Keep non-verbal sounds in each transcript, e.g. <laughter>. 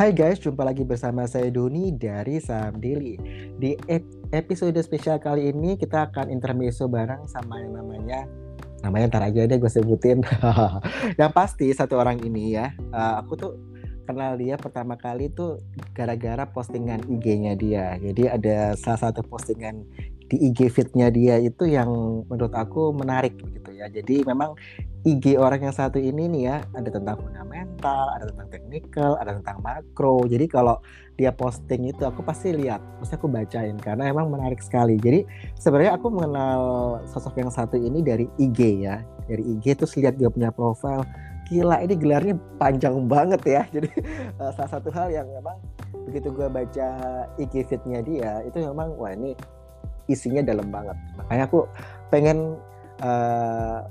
Hai guys, jumpa lagi bersama saya Doni dari Saham Daily. Di episode spesial kali ini kita akan intermezzo bareng sama yang namanya namanya ntar aja deh gue sebutin. <laughs> yang pasti satu orang ini ya, uh, aku tuh kenal dia pertama kali tuh gara-gara postingan IG-nya dia. Jadi ada salah satu postingan di IG feed-nya dia itu yang menurut aku menarik gitu ya. Jadi memang IG orang yang satu ini nih ya ada tentang fundamental, ada tentang technical, ada tentang makro. Jadi kalau dia posting itu aku pasti lihat, pasti aku bacain karena emang menarik sekali. Jadi sebenarnya aku mengenal sosok yang satu ini dari IG ya, dari IG terus lihat dia punya profile. Gila ini gelarnya panjang banget ya. Jadi uh, <laughs> salah satu hal yang memang begitu gue baca IG feed-nya dia itu memang wah ini isinya dalam banget. Makanya aku pengen uh,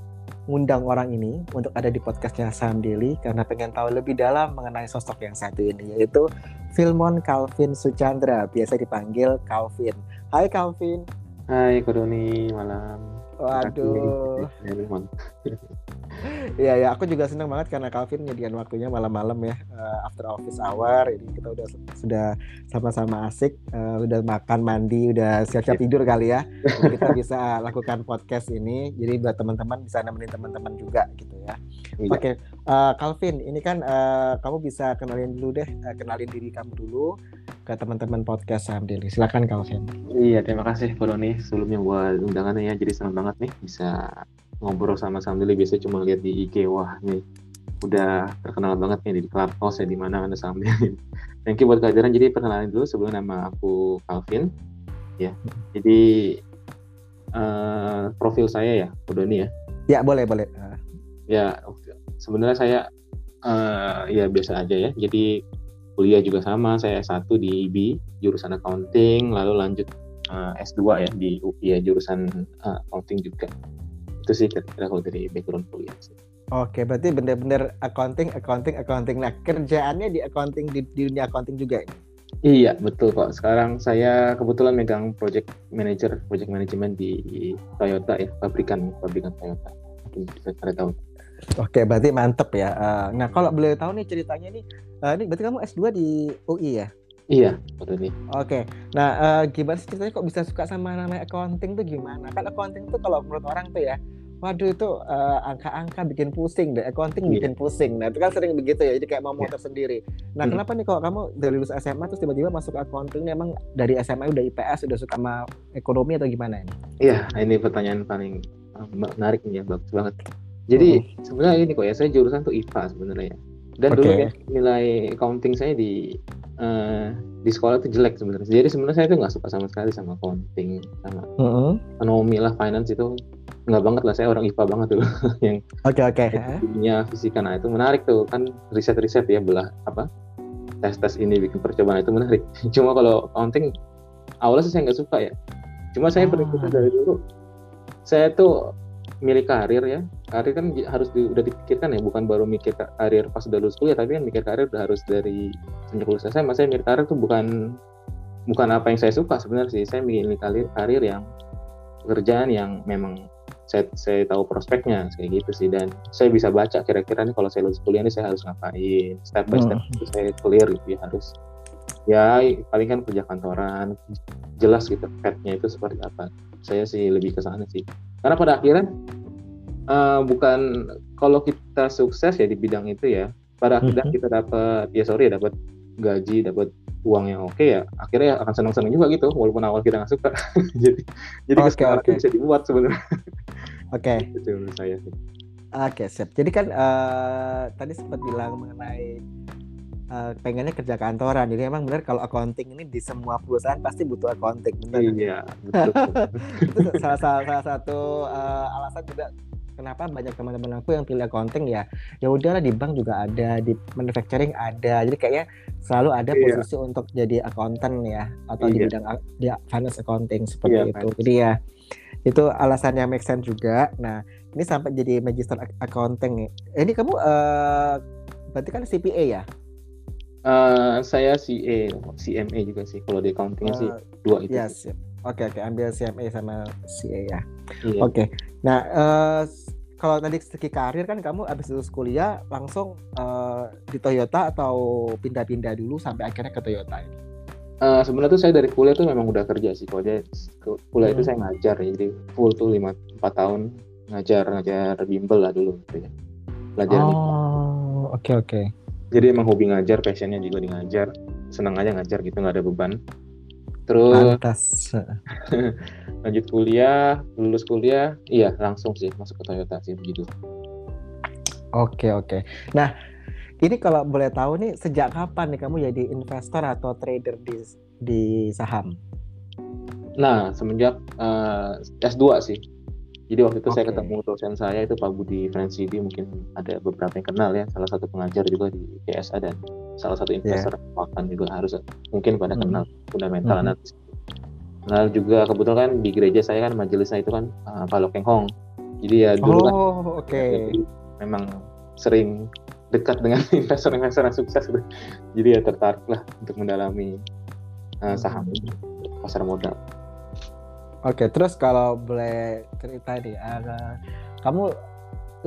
ngundang orang ini untuk ada di podcastnya Sam Daily karena pengen tahu lebih dalam mengenai sosok yang satu ini yaitu Filmon Calvin Suchandra biasa dipanggil Calvin. Hai Calvin. Hai Kodoni malam. Waduh. <laughs> Iya ya, aku juga senang banget karena Calvin nyediain waktunya malam-malam ya uh, after office hour. Ini kita udah sudah sama-sama asik, uh, udah makan mandi, udah siap-siap tidur kali ya. <laughs> kita bisa lakukan podcast ini. Jadi buat teman-teman bisa nemenin teman-teman juga gitu ya. Iya. Oke, okay. uh, Calvin, ini kan uh, kamu bisa kenalin dulu deh, uh, kenalin diri kamu dulu ke teman-teman podcast Saham Daily. Silakan Calvin. Iya, terima kasih Kodoni sebelumnya buat undangannya ya. Jadi senang banget nih bisa ngobrol sama Samdili biasa cuma lihat di IG wah nih udah terkenal banget nih di Clubhouse ya di mana ada Samdili. <laughs> Thank you buat kehadiran. Jadi perkenalan dulu sebelum nama aku Calvin. Ya. Jadi uh, profil saya ya, Udoni ya. Ya, boleh, boleh. Ya, sebenarnya saya uh, ya biasa aja ya. Jadi kuliah juga sama, saya S1 di IB, jurusan accounting, lalu lanjut uh, S2 ya di UI ya jurusan uh, accounting juga itu sih kira-kira kalau dari background kuliah sih. Oke, berarti benar-benar accounting, accounting, accounting. Nah, kerjaannya di accounting di, di dunia accounting juga ini. Iya, betul kok. Sekarang saya kebetulan megang project manager, project management di Toyota ya, pabrikan pabrikan Toyota. Mungkin bisa tahu. Oke, berarti mantep ya. Uh, nah, kalau boleh tahu nih ceritanya nih, uh, ini berarti kamu S2 di UI ya? Iya, betul nih. Oke. Nah, uh, gimana sih ceritanya kok bisa suka sama namanya accounting tuh gimana? Kan accounting tuh kalau menurut orang tuh ya, waduh itu uh, angka-angka bikin pusing deh, accounting yeah. bikin pusing. Nah itu kan sering begitu ya, jadi kayak mau motor yeah. sendiri. Nah hmm. kenapa nih kalau kamu dari lulus SMA terus tiba-tiba masuk accounting ini emang dari SMA udah IPS, udah suka sama ekonomi atau gimana ini? Iya, ini pertanyaan paling eh, menarik nih ya, bagus banget. Jadi hmm. sebenarnya ini kok ya, saya jurusan tuh IPA sebenarnya ya. Dan okay. dulu ya, nilai accounting saya di uh, di sekolah itu jelek sebenarnya. Jadi sebenarnya saya itu nggak suka sama sekali sama accounting, sama ekonomi lah, finance itu nggak banget lah saya orang IPA banget tuh <laughs> yang oke oke punya fisika nah itu menarik tuh kan riset-riset ya belah apa tes-tes ini bikin percobaan itu menarik <laughs> cuma kalau accounting awalnya sih saya nggak suka ya cuma saya oh. dari dulu saya tuh milih karir ya. Karir kan harus di, udah dipikirkan ya bukan baru mikir karir pas udah lulus kuliah tapi kan mikir karir udah harus dari sejak lulus SMA saya milih karir tuh bukan bukan apa yang saya suka sebenarnya sih. Saya milih karir karir yang pekerjaan yang memang saya, saya tahu prospeknya kayak gitu sih. Dan saya bisa baca kira-kira nih kalau saya lulus kuliah ini saya harus ngapain. Step by step hmm. saya clear gitu ya harus ya paling kan kerja kantoran. Jelas gitu petnya itu seperti apa. Saya sih lebih ke sana sih karena pada akhirnya uh, bukan kalau kita sukses ya di bidang itu ya pada akhirnya hmm. kita dapat ya sorry ya dapat gaji dapat uang yang oke okay, ya akhirnya akan senang-senang juga gitu walaupun awal kita nggak suka <laughs> jadi jadi okay, okay. bisa dibuat sebenarnya oke okay. itu menurut saya sih oke okay, siap jadi kan uh, tadi sempat bilang mengenai uh, pengennya kerja kantoran. Jadi emang benar kalau accounting ini di semua perusahaan pasti butuh accounting benar iya betul. <laughs> Itu salah, salah, salah satu uh, alasan juga kenapa banyak teman-teman aku yang pilih accounting ya. Ya udahlah di bank juga ada di manufacturing ada. Jadi kayaknya selalu ada iya. posisi untuk jadi accountant ya atau iya. di bidang di finance accounting seperti iya, itu. jadi ya itu alasannya make sense juga. Nah ini sampai jadi magister accounting. Ini kamu uh, berarti kan CPA ya Uh, saya CA, CMA juga sih. Kalau di accounting uh, sih dua itu. Yes, Oke oke ambil CMA sama CA ya. Iya. Oke. Nah uh, kalau tadi segi karir kan kamu abis lulus kuliah langsung uh, di Toyota atau pindah-pindah dulu sampai akhirnya ke Toyota ini? Uh, sebenarnya tuh saya dari kuliah tuh memang udah kerja sih. Kalau dia kuliah hmm. itu saya ngajar ya, jadi full tuh lima empat tahun ngajar ngajar bimbel lah dulu gitu ya. Belajar. Oh, oke okay, oke. Okay. Jadi emang hobi ngajar, passionnya juga di ngajar. Senang aja ngajar gitu, nggak ada beban. Terus <laughs> lanjut kuliah, lulus kuliah, iya langsung sih masuk ke Toyota sih begitu. Oke oke. Nah ini kalau boleh tahu nih sejak kapan nih kamu jadi investor atau trader di di saham? Nah semenjak uh, eh, S2 sih. Jadi waktu itu okay. saya ketemu dosen saya itu Pak Budi Fransidi mungkin ada beberapa yang kenal ya salah satu pengajar juga di PSA dan salah satu investor yeah. makan juga harus mungkin pada hmm. kenal fundamental hmm. analis Lalu juga kebetulan kan di gereja saya kan majelisnya itu kan uh, Pak Lokeng Hong. Jadi ya dulu kan oh, kan okay. memang sering dekat dengan <laughs> investor-investor yang sukses. Jadi ya tertarik lah untuk mendalami uh, saham pasar modal. Oke, terus kalau boleh cerita nih, uh, kamu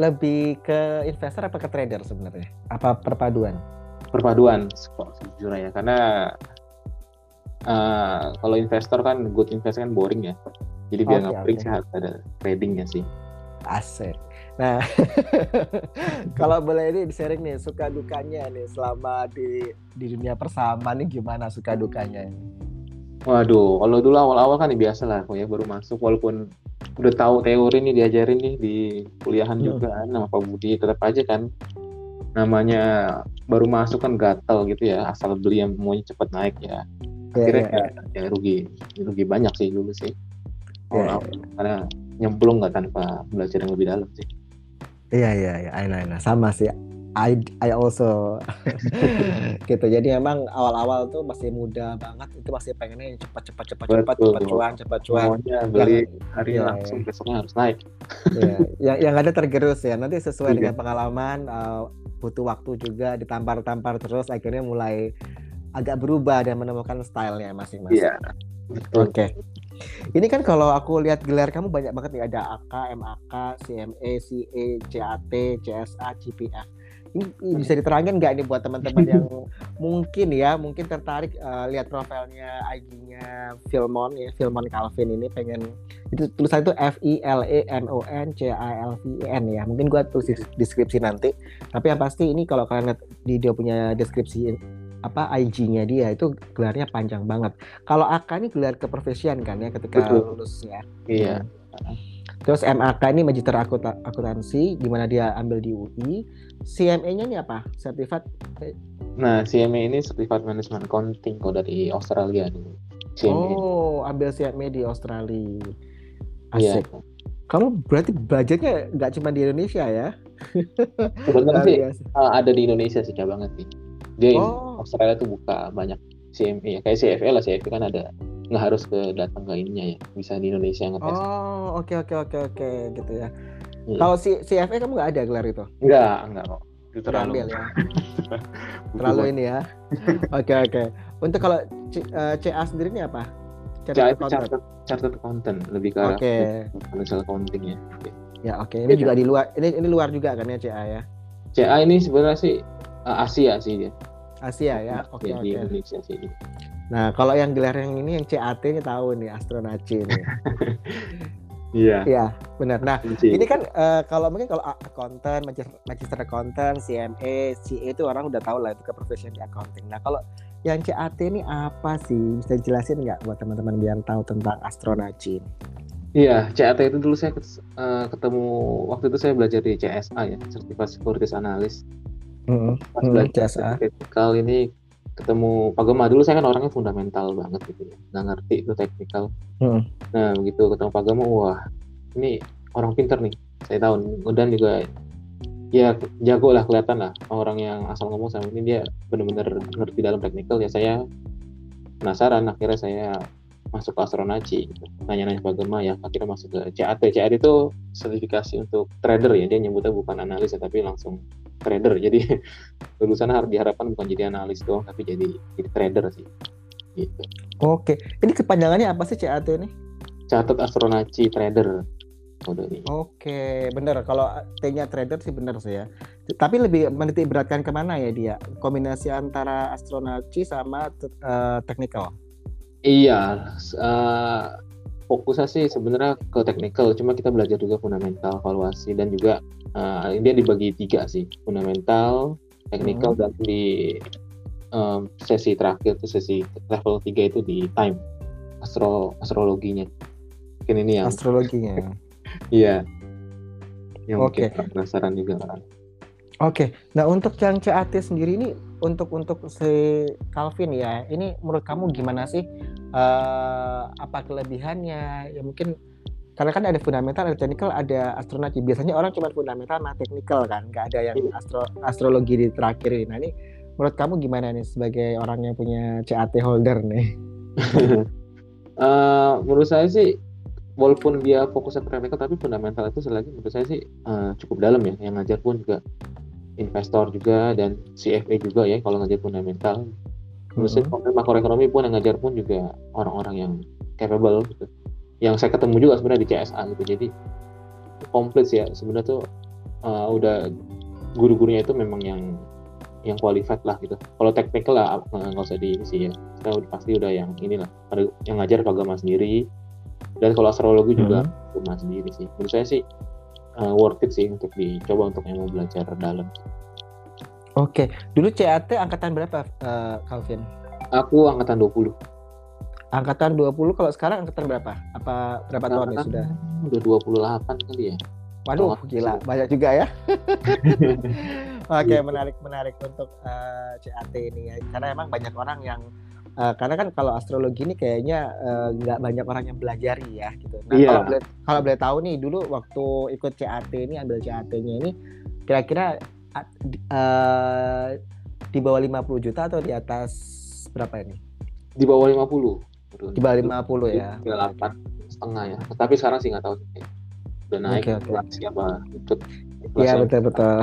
lebih ke investor apa ke trader sebenarnya? Apa perpaduan? Perpaduan, kok sejujurnya ya, karena uh, kalau investor kan good investor kan boring ya jadi biar nggak okay, okay. sehat ada tradingnya sih asik nah <laughs> kalau boleh ini di sharing nih suka dukanya nih selama di di dunia persama nih gimana suka dukanya Waduh, kalau dulu awal-awal kan biasa lah, ya baru masuk walaupun udah tahu teori nih diajarin nih di kuliahan hmm. juga kan sama Pak Budi tetap aja kan namanya baru masuk kan gatal gitu ya asal beli yang semuanya cepat naik ya akhirnya yeah, yeah. ya rugi rugi banyak sih dulu sih yeah, yeah. karena nyemplung nggak tanpa belajar yang lebih dalam sih iya iya iya I know. sama sih I I also <laughs> gitu jadi emang awal-awal tuh masih muda banget itu masih pengennya cepat cepat cepat cepat cepat cuan cepat cuan Maunya beli yang, hari iya, langsung iya. besoknya harus naik iya. yang yang ada tergerus ya nanti sesuai iya. dengan pengalaman uh, butuh waktu juga ditampar-tampar terus akhirnya mulai agak berubah dan menemukan stylenya masing-masing. Iya. Oke. Okay. Ini kan kalau aku lihat gelar kamu banyak banget nih ada AK, MAK, CME, CE, CAT, CSA, GPF. Ini bisa diterangkan nggak nih buat teman-teman yang <laughs> mungkin ya mungkin tertarik uh, lihat profilnya IG-nya Filmon ya Filmon Calvin ini pengen itu tulisan itu F I L E M O N C A L V E N ya mungkin gua tulis deskripsi nanti tapi yang pasti ini kalau kalian lihat di dia punya deskripsi apa IG-nya dia itu gelarnya panjang banget. Kalau AK ini gelar keprofesian kan ya ketika Betul. lulus ya. Iya. Terus MAK ini Magister Akuntansi di mana dia ambil di UI. CME-nya ini apa? Sertifikat Nah, CME ini Certified Management Accounting kok dari Australia dulu. CME. Oh, ambil CME di Australia. Iya. Asik. Iya. Kamu berarti belajarnya nggak cuma di Indonesia ya? <laughs> Sebenarnya sih uh, ada di Indonesia sih cabangnya sih dia oh. Australia tuh buka banyak CME ya kayak CFE lah CFE kan ada nggak harus ke datang ke ininya ya bisa di Indonesia ngetes oh oke okay, oke okay, oke okay, oke gitu ya hmm. kalau si CFE kamu nggak ada gelar itu nggak nggak kok itu terlalu Ambil, ya <laughs> terlalu ini ya <laughs> oke oke okay. untuk kalau C, uh, CA sendiri ini apa Chartered Accountant Chartered Accountant lebih ke okay. financial accounting ya ya oke okay. ini juga di luar ini ini luar juga kan ya CA ya CA ini sebenarnya sih uh, Asia sih dia. Asia ya, oke okay, oke. Okay. Indonesia sih. Nah kalau yang gelar yang ini yang CAT ini tahu nih astronaci ini. <laughs> Iya. Iya, benar. Nah, Masih. ini kan uh, kalau mungkin kalau accountant, magister accountant, CMA, CA itu orang udah tahu lah itu ke profesi di accounting. Nah, kalau yang CAT ini apa sih? Bisa jelasin nggak buat teman-teman biar tahu tentang astronaci Iya, CAT itu dulu saya uh, ketemu waktu itu saya belajar di CSA ya, Certified Securities Analyst. Mm, Pas mm, belajar teknikal ini ketemu Pak Gema dulu saya kan orangnya fundamental banget gitu ya. Nggak ngerti itu teknikal. Mm. nah begitu ketemu Pak Gema wah ini orang pinter nih saya tahu. Dan juga ya jago lah kelihatan lah orang yang asal ngomong sama ini. Dia benar-benar ngerti dalam teknikal. Ya saya penasaran. Akhirnya saya masuk ke astronaci gitu. nanya-nanya Pak Gema ya akhirnya masuk ke CAT CAT itu sertifikasi untuk trader ya. Dia nyebutnya bukan analis ya tapi langsung trader jadi <laughs> lulusan harus diharapkan bukan jadi analis doang tapi jadi jadi trader sih gitu oke ini kepanjangannya apa sih CAT ini catat astronaci trader. Oke, bener. Kalau T-nya trader sih bener sih ya. Tapi lebih menitik beratkan ke mana ya dia? Kombinasi antara astronaci sama uh, technical. Iya, uh, fokusnya sih sebenarnya ke technical. Cuma kita belajar juga fundamental, valuasi dan juga uh, dia dibagi tiga sih, fundamental, technical hmm. dan di um, sesi terakhir tuh sesi level 3 itu di time astro astrologinya. Mungkin ini yang astrologinya. <laughs> Iya. Yang okay. mungkin penasaran juga kan. Oke. Nah, untuk yang CAT sendiri ini untuk untuk si Calvin ya, ini menurut kamu gimana sih? Uh, apa kelebihannya? Ya mungkin karena kan ada fundamental, ada technical, ada astronaci. Biasanya orang cuma fundamental sama technical kan, nggak ada yang astro astrologi di terakhir ini. Nah ini menurut kamu gimana nih sebagai orang yang punya CAT holder nih? uh, <laughs> menurut saya sih walaupun dia fokusnya ke tapi fundamental itu selagi menurut saya sih uh, cukup dalam ya yang ngajar pun juga investor juga dan CFA juga ya kalau ngajar fundamental saya mm-hmm. makroekonomi pun yang ngajar pun juga orang-orang yang capable gitu yang saya ketemu juga sebenarnya di CSA gitu jadi komplit ya sebenarnya tuh uh, udah guru-gurunya itu memang yang yang qualified lah gitu. Kalau technical lah nggak usah di ini sih ya. Kita udah, pasti udah yang inilah. Ada yang ngajar agama sendiri, dan kalau astrologi juga hmm. rumah sendiri sih menurut saya sih uh, worth it sih untuk dicoba untuk yang mau belajar dalam. Oke dulu CAT angkatan berapa uh, Calvin? Aku angkatan 20 angkatan 20 kalau sekarang angkatan berapa? Apa berapa tahun ya sudah? udah 28 kali ya. Waduh, gila, banyak juga ya. <laughs> Oke, menarik menarik untuk uh, eh, CAT ini ya. Karena emang banyak orang yang Uh, karena kan kalau astrologi ini kayaknya eh, nggak uh, banyak orang yang belajari ya gitu. Nah yeah. kalau boleh kalau boleh tahu nih dulu waktu ikut CAT ini ambil CAT-nya ini kira-kira uh, di bawah 50 juta atau di atas berapa ini? Di bawah 50. Di bawah 50 ya. Delapan setengah ya. Tapi sekarang sih nggak tahu. Udah naik okay, okay. siapa ikut. Iya betul betul.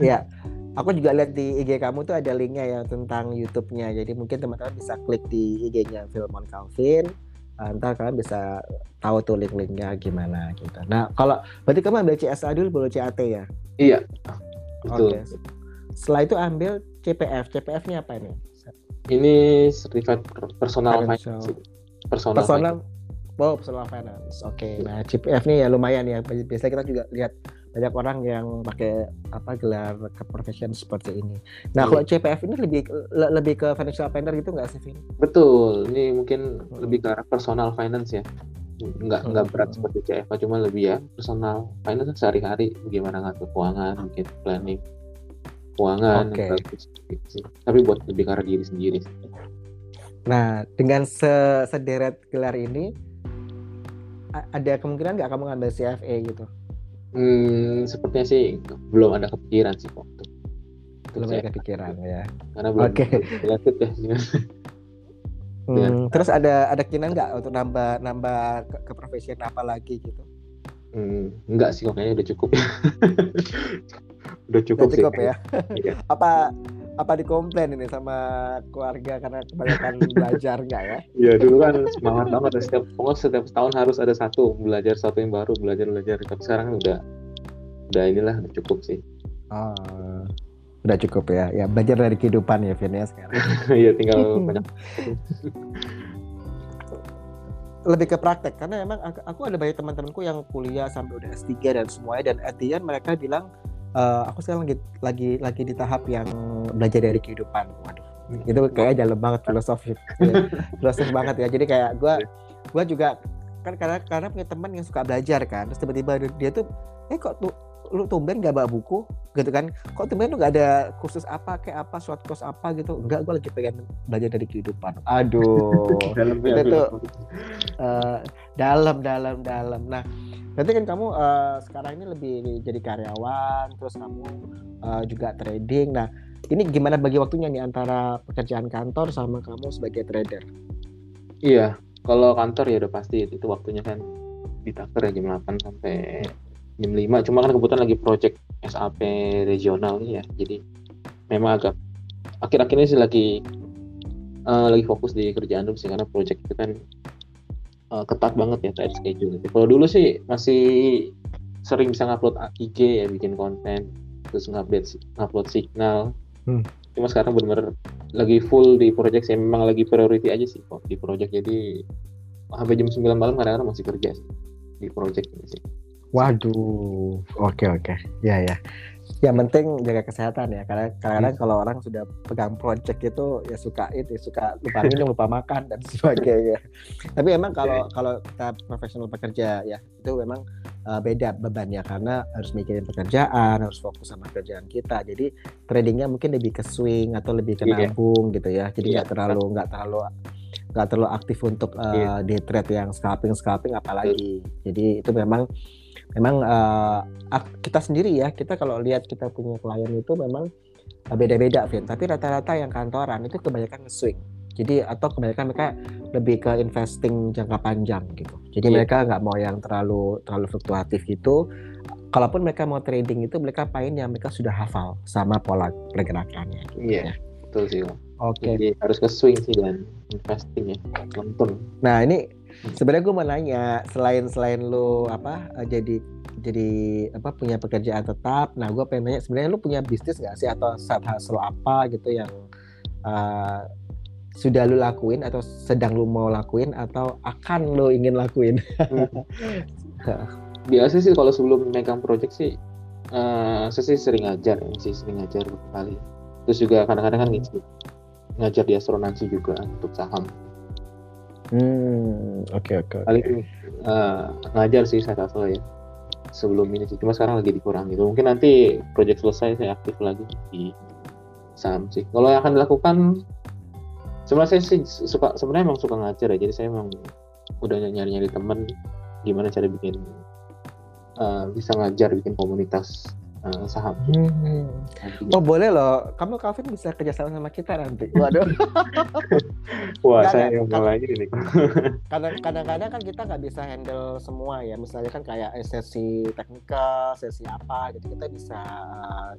<laughs> ya aku juga lihat di IG kamu tuh ada linknya ya tentang YouTube-nya. Jadi mungkin teman-teman bisa klik di IG-nya Filmon Calvin. Uh, ntar kalian bisa tahu tuh link-linknya gimana gitu. Nah kalau berarti kamu ambil CSA dulu baru CAT ya? Iya. Oke. Okay. Setelah itu ambil CPF. CPF-nya apa ini? Ini certified personal finance. Personal, personal Oh, personal finance. Oke. Okay. Nah, CPF nih ya lumayan ya. Biasanya kita juga lihat banyak orang yang pakai apa gelar ke profession seperti ini. Nah, hmm. kalau CPF ini lebih le, lebih ke financial planner gitu nggak sih, Vin? Betul. Ini mungkin hmm. lebih ke arah personal finance ya. Nggak hmm. nggak berat seperti CFA, cuma lebih ya personal finance sehari-hari bagaimana ngatur keuangan, mungkin planning keuangan. Okay. Tapi buat lebih ke arah diri sendiri. Nah, dengan sederet gelar ini ada kemungkinan nggak kamu ngambil CFA gitu? Hmm, sepertinya sih belum ada kepikiran sih kok. Belum ada kepikiran ya. Karena belum Oke. Okay. ya. <laughs> Hmm, terus ada ada keinginan nggak untuk nambah nambah ke, ke profesi apa lagi gitu? Hmm, enggak sih kayaknya udah cukup. <laughs> udah cukup, udah cukup sih, ya. Iya. apa apa dikomplain ini sama keluarga karena kebanyakan <laughs> belajar nggak ya? Iya dulu kan semangat banget ya setiap pokoknya setiap tahun harus ada satu belajar satu yang baru belajar belajar tapi sekarang udah udah inilah udah cukup sih. Oh, udah cukup ya ya belajar dari kehidupan ya Vin ya sekarang. <laughs> Iya tinggal banyak. <laughs> lebih ke praktek karena emang aku ada banyak teman-temanku yang kuliah sampai udah S3 dan semuanya dan at mereka bilang uh, aku sekarang lagi lagi lagi di tahap yang belajar dari kehidupan. Waduh itu kayak dalam banget filosofi. Ya, filosofi banget ya. Jadi kayak gue gue juga kan karena karena punya teman yang suka belajar kan. Terus tiba-tiba dia tuh eh kok tuh lu tumben gak bawa buku gitu kan? Kok tumben lu gak ada kursus apa kayak apa short course apa gitu? Enggak gue lagi pengen belajar dari kehidupan. Aduh <laughs> dalam itu. tuh uh, dalam dalam dalam. Nah Berarti kan kamu uh, sekarang ini lebih jadi karyawan, terus kamu uh, juga trading. Nah, ini gimana bagi waktunya nih antara pekerjaan kantor sama kamu sebagai trader? Iya, kalau kantor ya udah pasti itu waktunya kan. Ditaker ya jam 8 sampai jam 5. Cuma kan kebetulan lagi project SAP regional nih ya. Jadi memang agak akhir-akhir ini sih lagi uh, lagi fokus di kerjaan dulu sih karena project itu kan uh, ketat banget ya tight schedule. Kalau dulu sih masih sering bisa ngupload IG ya bikin konten terus ngupdate ngupload signal. Hmm. Cuma sekarang benar-benar lagi full di project sih memang lagi priority aja sih kok di project jadi sampai jam 9 malam kadang-kadang masih kerja sih di project ini sih. Waduh, oke oke, ya ya yang penting jaga kesehatan ya karena kadang-kadang hmm. kalau orang sudah pegang project itu ya suka itu suka lupa minum lupa makan dan <laughs> sebagainya tapi emang kalau kalau kita profesional pekerja ya itu memang uh, beda bebannya karena harus mikirin pekerjaan harus fokus sama kerjaan kita jadi tradingnya mungkin lebih ke swing atau lebih ke iya. nabung yeah. gitu ya jadi nggak yeah. terlalu nggak terlalu nggak terlalu aktif untuk uh, eh, yeah. day trade yang scalping scalping apalagi jadi itu memang memang uh, kita sendiri ya kita kalau lihat kita punya klien itu memang beda-beda Vin tapi rata-rata yang kantoran itu kebanyakan swing jadi atau kebanyakan mereka lebih ke investing jangka panjang gitu jadi yeah. mereka nggak mau yang terlalu terlalu fluktuatif gitu kalaupun mereka mau trading itu mereka main yang mereka sudah hafal sama pola pergerakannya gitu iya yeah, betul sih Oke. Okay. Jadi harus ke swing sih dan investing ya, nonton. Nah ini sebenarnya gue mau nanya selain selain lu apa jadi jadi apa punya pekerjaan tetap nah gue pengen nanya sebenarnya lu punya bisnis gak sih? Atau side hustle apa gitu yang uh, sudah lu lakuin atau sedang lu mau lakuin atau akan lu ingin lakuin? <laughs> Biasa sih kalau sebelum megang project sih uh, saya sih sering ngajar ya sih sering ngajar kali terus juga kadang-kadang kan gitu ngajar di astronansi juga untuk saham Hmm, oke oke. Okay, Paling uh, ngajar sih saya rasa ya sebelum ini sih. Cuma sekarang lagi dikurangi. Gitu. Mungkin nanti project selesai saya aktif lagi di saham sih. Kalau yang akan dilakukan sebenarnya saya sih suka sebenarnya emang suka ngajar ya. Jadi saya emang udah nyari-nyari teman gimana cara bikin uh, bisa ngajar bikin komunitas uh, saham. Hmm. Oh boleh loh, kamu Calvin bisa kerjasama sama kita nanti. Waduh. <laughs> Wah gak, saya yang mulai ini. Kadang-kadang kan kita nggak bisa handle semua ya. Misalnya kan kayak sesi teknikal, sesi apa, gitu kita bisa.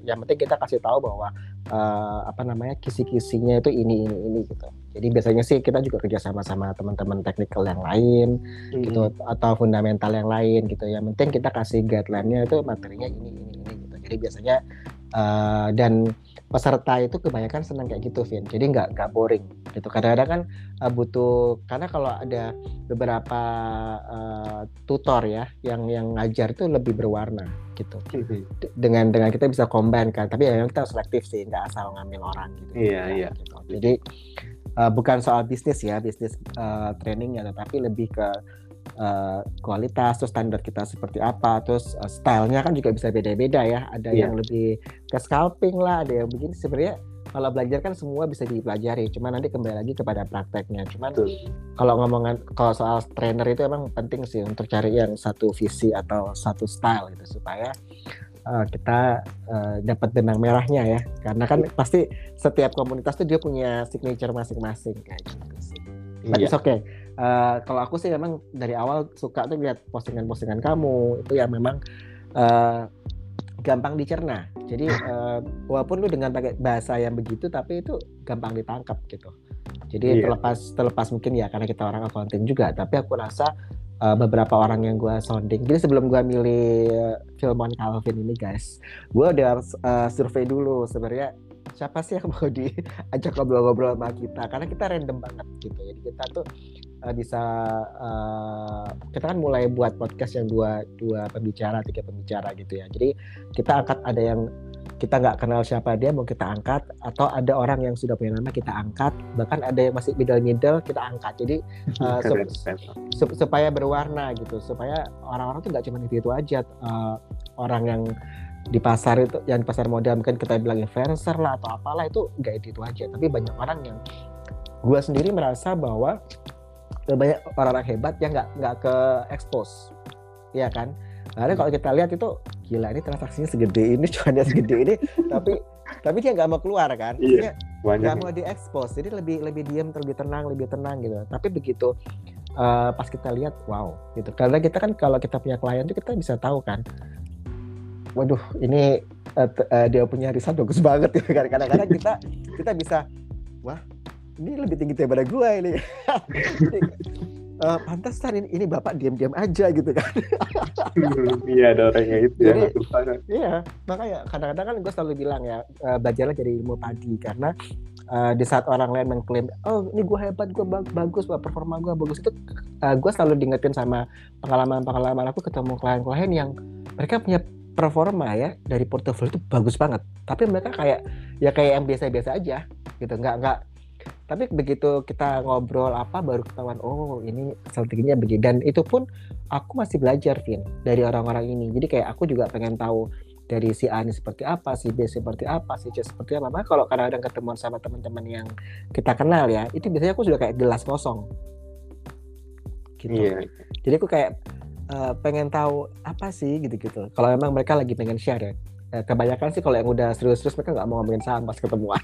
Yang penting kita kasih tahu bahwa uh, apa namanya kisi-kisinya itu ini ini ini gitu. Jadi biasanya sih kita juga kerjasama sama teman-teman teknikal yang lain, hmm. gitu atau fundamental yang lain gitu. Yang penting kita kasih guideline-nya itu materinya ini ini gitu jadi biasanya uh, dan peserta itu kebanyakan senang kayak gitu Vin. Jadi nggak nggak boring gitu. Kadang-kadang kan uh, butuh karena kalau ada beberapa uh, tutor ya yang yang ngajar itu lebih berwarna gitu. Mm-hmm. dengan dengan kita bisa combine kan. Tapi ya kita selektif sih nggak asal ngambil orang gitu. Iya iya. gitu. jadi uh, bukan soal bisnis ya bisnis uh, training ya tetapi lebih ke uh, kualitas terus standar kita seperti apa terus uh, stylenya kan juga bisa beda-beda ya ada yeah. yang lebih ke scalping lah ada yang begini sebenarnya kalau belajar kan semua bisa dipelajari cuma nanti kembali lagi kepada prakteknya cuman kalau ngomongan kalau soal trainer itu emang penting sih untuk cari yang satu visi atau satu style gitu supaya uh, kita uh, dapat benang merahnya ya karena kan pasti setiap komunitas tuh dia punya signature masing-masing kayak gitu sih. Tapi iya. oke. Okay uh, kalau aku sih memang dari awal suka tuh lihat postingan-postingan kamu itu ya memang uh, gampang dicerna. Jadi uh, <laughs> walaupun lu dengan pakai bahasa yang begitu tapi itu gampang ditangkap gitu. Jadi iya. terlepas terlepas mungkin ya karena kita orang accounting juga, tapi aku rasa uh, beberapa orang yang gue sounding. Jadi sebelum gue milih Filmon Calvin ini guys, gue udah uh, survei dulu sebenarnya siapa sih yang mau <laughs> diajak ngobrol-ngobrol sama kita karena kita random banget gitu. Jadi kita tuh uh, bisa uh, kita kan mulai buat podcast yang dua dua pembicara tiga pembicara gitu ya. Jadi kita angkat ada yang kita nggak kenal siapa dia mau kita angkat atau ada orang yang sudah punya nama kita angkat. Bahkan ada yang masih middle middle kita angkat. Jadi uh, <laughs> sup, sup, supaya berwarna gitu. Supaya orang-orang tuh nggak cuma itu itu aja. Uh, orang yang di pasar itu yang di pasar modal mungkin kita bilang influencer lah atau apalah itu nggak itu itu aja. Tapi banyak orang yang gue sendiri merasa bahwa banyak orang-orang hebat yang nggak nggak ke expose. Ya kan? Karena kalau kita lihat itu gila ini transaksinya segede ini <laughs> cuannya segede ini tapi tapi dia nggak mau keluar kan? Iya, nggak mau diekspos jadi lebih lebih diam lebih tenang lebih tenang gitu. Tapi begitu uh, pas kita lihat wow gitu. Karena kita kan kalau kita punya klien itu kita bisa tahu kan waduh ini uh, uh, dia punya riset bagus <laughs> banget. <laughs> Ya kadang-kadang kita kita bisa wah ini lebih tinggi daripada gue ini. <laughs> Uh, pantesan ini, ini bapak diam-diam aja gitu kan. <laughs> Iya ada orangnya itu ya, Jadi, ya iya makanya kadang-kadang kan gue selalu bilang ya uh, belajarlah jadi ilmu padi karena uh, di saat orang lain mengklaim oh ini gue hebat gue bagus performa gue bagus itu uh, gue selalu diingetin sama pengalaman-pengalaman aku ketemu klien-klien yang mereka punya performa ya dari portofolio itu bagus banget. Tapi mereka kayak ya kayak yang biasa-biasa aja gitu nggak nggak tapi begitu kita ngobrol apa baru ketahuan oh ini strateginya begini dan itu pun aku masih belajar Vin dari orang-orang ini jadi kayak aku juga pengen tahu dari si A ini seperti apa, si B seperti apa, si C seperti apa. Maka kalau kadang-kadang ketemuan sama teman-teman yang kita kenal ya, itu biasanya aku sudah kayak gelas kosong. Gitu. Iya. Jadi aku kayak uh, pengen tahu apa sih gitu-gitu. Kalau memang mereka lagi pengen share ya. Eh, kebanyakan sih kalau yang udah serius-serius mereka nggak mau ngomongin saham pas ketemuan.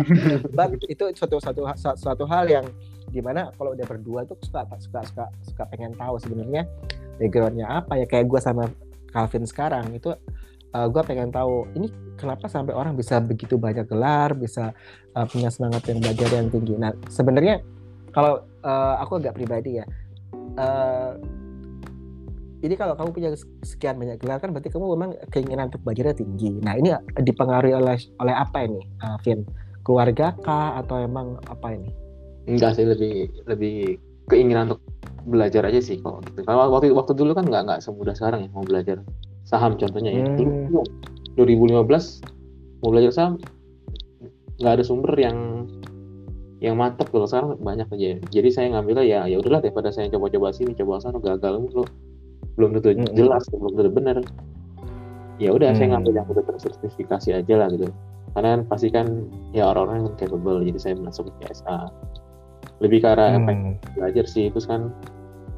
<laughs> But itu suatu suatu suatu hal yang di mana kalau udah berdua tuh suka suka suka suka pengen tahu sebenarnya backgroundnya apa ya kayak gue sama Calvin sekarang itu uh, eh, gue pengen tahu ini kenapa sampai orang bisa begitu banyak gelar bisa uh, punya semangat yang belajar yang tinggi. Nah sebenarnya kalau uh, aku agak pribadi ya. Uh, jadi kalau kamu punya sekian banyak gelar kan berarti kamu memang keinginan untuk belajarnya tinggi. Nah ini dipengaruhi oleh oleh apa ini, uh, Vin? Keluarga kah atau emang apa ini? Enggak sih lebih lebih keinginan untuk belajar aja sih kok gitu. Kalau waktu waktu dulu kan nggak nggak semudah sekarang ya mau belajar saham contohnya ya. Hmm. Dulu 2015 mau belajar saham nggak ada sumber yang yang mantep kalau sekarang banyak aja. Jadi saya ngambilnya ya ya udahlah daripada saya coba-coba sini coba sana gagal mulu belum tentu hmm. jelas belum tentu benar ya udah hmm. saya ngambil yang udah tersertifikasi aja lah gitu karena kan pasti kan ya orang-orang yang capable jadi saya masuk ke PSA lebih ke arah hmm. belajar sih terus kan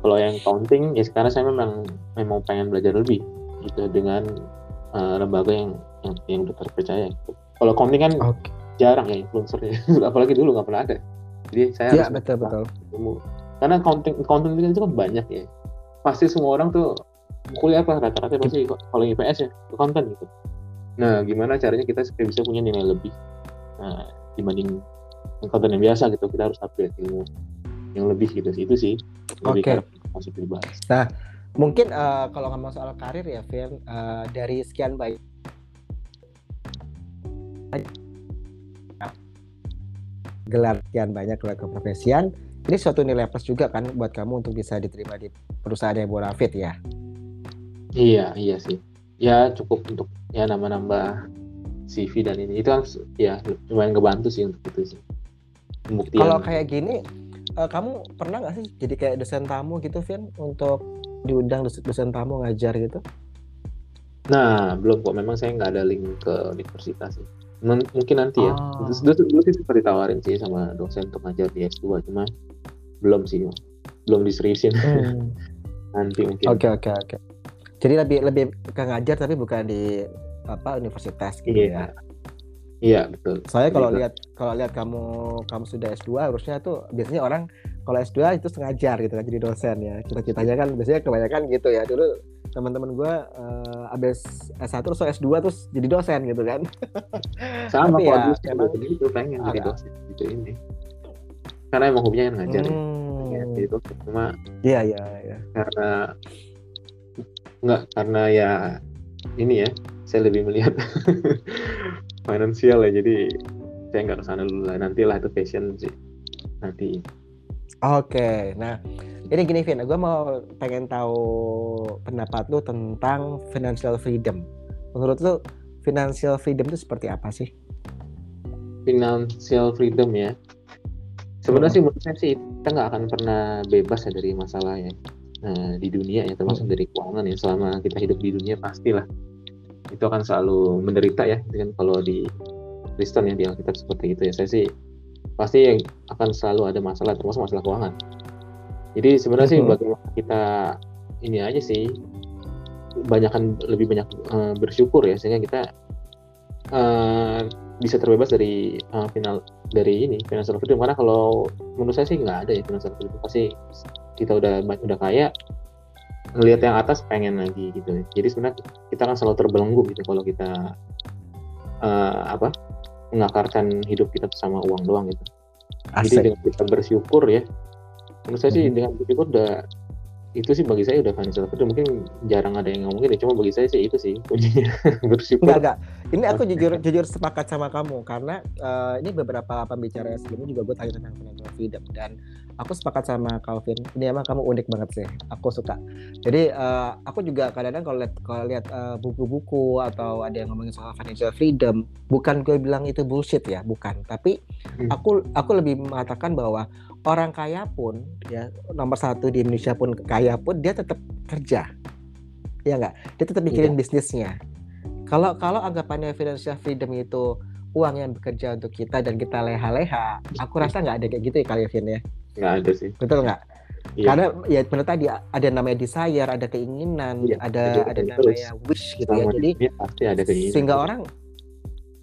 kalau yang counting ya sekarang saya memang memang pengen belajar lebih gitu dengan uh, lembaga yang yang, yang udah terpercaya gitu. kalau counting kan okay. jarang ya influencernya <laughs> apalagi dulu nggak pernah ada jadi saya ya, harus betul betul karena counting counting itu kan banyak ya pasti semua orang tuh kuliah apa rata-rata pasti kalau IPS ya konten gitu. Nah gimana caranya kita supaya bisa punya nilai lebih nah, dibanding konten yang biasa gitu kita harus upgrade ilmu yang lebih gitu. Sih itu sih oke. okay. masih dibahas nah mungkin uh, kalau ngomong soal karir ya Fir uh, dari sekian baik gelar sekian banyak gelar keprofesian ini suatu nilai plus juga kan buat kamu untuk bisa diterima di perusahaan yang bonafit ya? Iya iya sih. Ya cukup untuk ya nambah-nambah CV dan ini. Itu kan ya lumayan ngebantu sih untuk itu sih. Pembuktian. Kalau kayak gini uh, kamu pernah nggak sih jadi kayak dosen tamu gitu Vin? Untuk diundang dosen, dosen tamu ngajar gitu? Nah belum kok memang saya nggak ada link ke universitas sih. Mungkin nanti ya. Oh. dulu, dulu sih seperti tawarin sih sama dosen untuk ngajar di S2 cuma belum sih belum diseriusin. Hmm. <laughs> nanti mungkin. Oke okay, oke okay, oke. Okay. jadi lebih lebih ke ngajar tapi bukan di apa universitas gitu iya. ya? Iya betul. Saya kalau lihat kalau lihat kamu kamu sudah S2 harusnya tuh biasanya orang kalau S2 itu sengajar gitu kan jadi dosen ya. Cita-citanya kan biasanya kebanyakan gitu ya. Dulu teman-teman gue uh, abis S1 terus S2 terus jadi dosen gitu kan. Sama <laughs> Tapi ya, memang itu pengen jadi dosen gitu ini karena emang hobinya kan ngajar ya. hmm. ya gitu cuma iya iya iya karena enggak karena ya ini ya saya lebih melihat <laughs> finansial ya jadi saya nggak ke sana dulu lah nantilah itu passion sih nanti oke okay. nah ini gini Vin, gue mau pengen tahu pendapat lu tentang financial freedom. Menurut lu financial freedom itu seperti apa sih? Financial freedom ya sebenarnya sih menurut saya sih kita nggak akan pernah bebas ya dari masalah ya. Nah, di dunia ya termasuk dari keuangan ya. Selama kita hidup di dunia pastilah itu akan selalu menderita ya dengan kalau di Kristen ya di Alkitab seperti itu ya. Saya sih pasti yang akan selalu ada masalah termasuk masalah keuangan. Jadi sebenarnya sih bagaimana kita ini aja sih banyakkan lebih banyak uh, bersyukur ya sehingga kita uh, bisa terbebas dari uh, final dari ini financial freedom karena kalau menurut saya sih nggak ada ya financial freedom pasti kita udah udah kaya ngelihat yang atas pengen lagi gitu jadi sebenarnya kita kan selalu terbelenggu gitu kalau kita uh, apa mengakarkan hidup kita sama uang doang gitu Asik. jadi dengan kita bersyukur ya menurut saya sih Mhm. dengan begitu udah itu sih bagi saya udah financial freedom mungkin jarang ada yang ngomongin ya. Cuma bagi saya sih itu sih. Kuncinya. <laughs> Bersyukur. Enggak, enggak. Ini aku jujur jujur sepakat sama kamu. Karena eh, ini beberapa pembicara sebelumnya juga gue tanya tentang financial freedom dan aku sepakat sama Calvin. Ini emang kamu unik banget sih. Aku suka. Jadi eh, aku juga kadang-kadang kalau lihat kalau lihat eh, buku-buku atau ada yang ngomongin soal financial freedom, bukan gue bilang itu bullshit ya, bukan. Tapi Hmm. aku aku lebih mengatakan bahwa orang kaya pun ya nomor satu di Indonesia pun kaya pun dia tetap kerja. Ya enggak? Dia tetap mikirin bisnisnya. Kalau kalau anggapannya financial freedom itu uang yang bekerja untuk kita dan kita leha-leha, aku rasa nggak ada kayak gitu ya Calvin ya. Nggak ada sih Betul nggak? Iya. Karena ya benar tadi ada namanya desire, ada keinginan, Iya, ada ada betul. namanya wish gitu ya. Selama Jadi di dunia pasti ada keinginan sehingga orang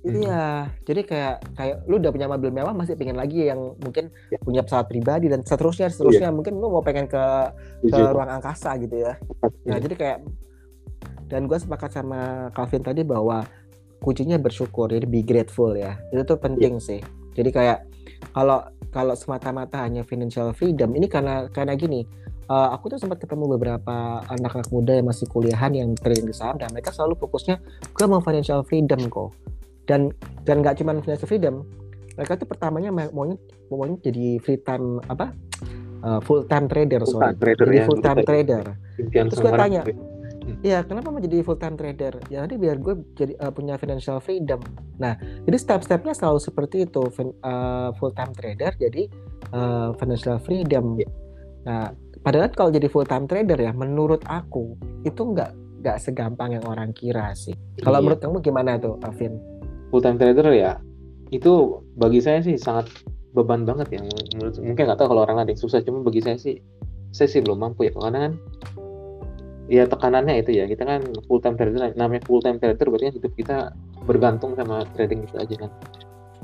Hmm. Iya, jadi kayak kayak lu udah punya mobil mewah masih pengen lagi yang mungkin Ya. punya pesawat pribadi dan seterusnya seterusnya mungkin lu mau pengen ke ke ruang angkasa gitu ya. Nah, jadi kayak dan gue sepakat sama Calvin tadi bahwa kuncinya bersyukur, jadi be grateful ya. Itu tuh penting sih. Jadi kayak kalau kalau semata-mata hanya financial freedom, ini karena karena gini, eh, aku tuh sempat ketemu beberapa anak-anak muda yang masih kuliahan yang trading di saham dan mereka selalu fokusnya gue mau financial freedom kok. Dan dan nggak cuma financial freedom, mereka tuh pertamanya ma- maunya maunya jadi free time apa? full time trader Full sorry. time trader jadi ya, full time betul. trader. Terus orang tanya. Iya, kenapa mau jadi full time trader? Ya nanti biar gue jadi eh, punya financial freedom. Nah, jadi step-stepnya selalu seperti itu, full time trader jadi eh, financial freedom. Iya. Nah, padahal kalau jadi full time trader ya, menurut aku itu nggak nggak segampang yang orang kira sih. Kalau Iya. menurut kamu gimana tuh, Alvin? full time trader ya itu bagi saya sih sangat beban banget ya menurut mungkin nggak tahu kalau orang ada yang susah cuma bagi saya sih saya sih belum mampu ya karena kan ya tekanannya itu ya. Kita kan full time trader. Namanya full time trader berarti kan hidup kita bergantung sama trading itu aja kan.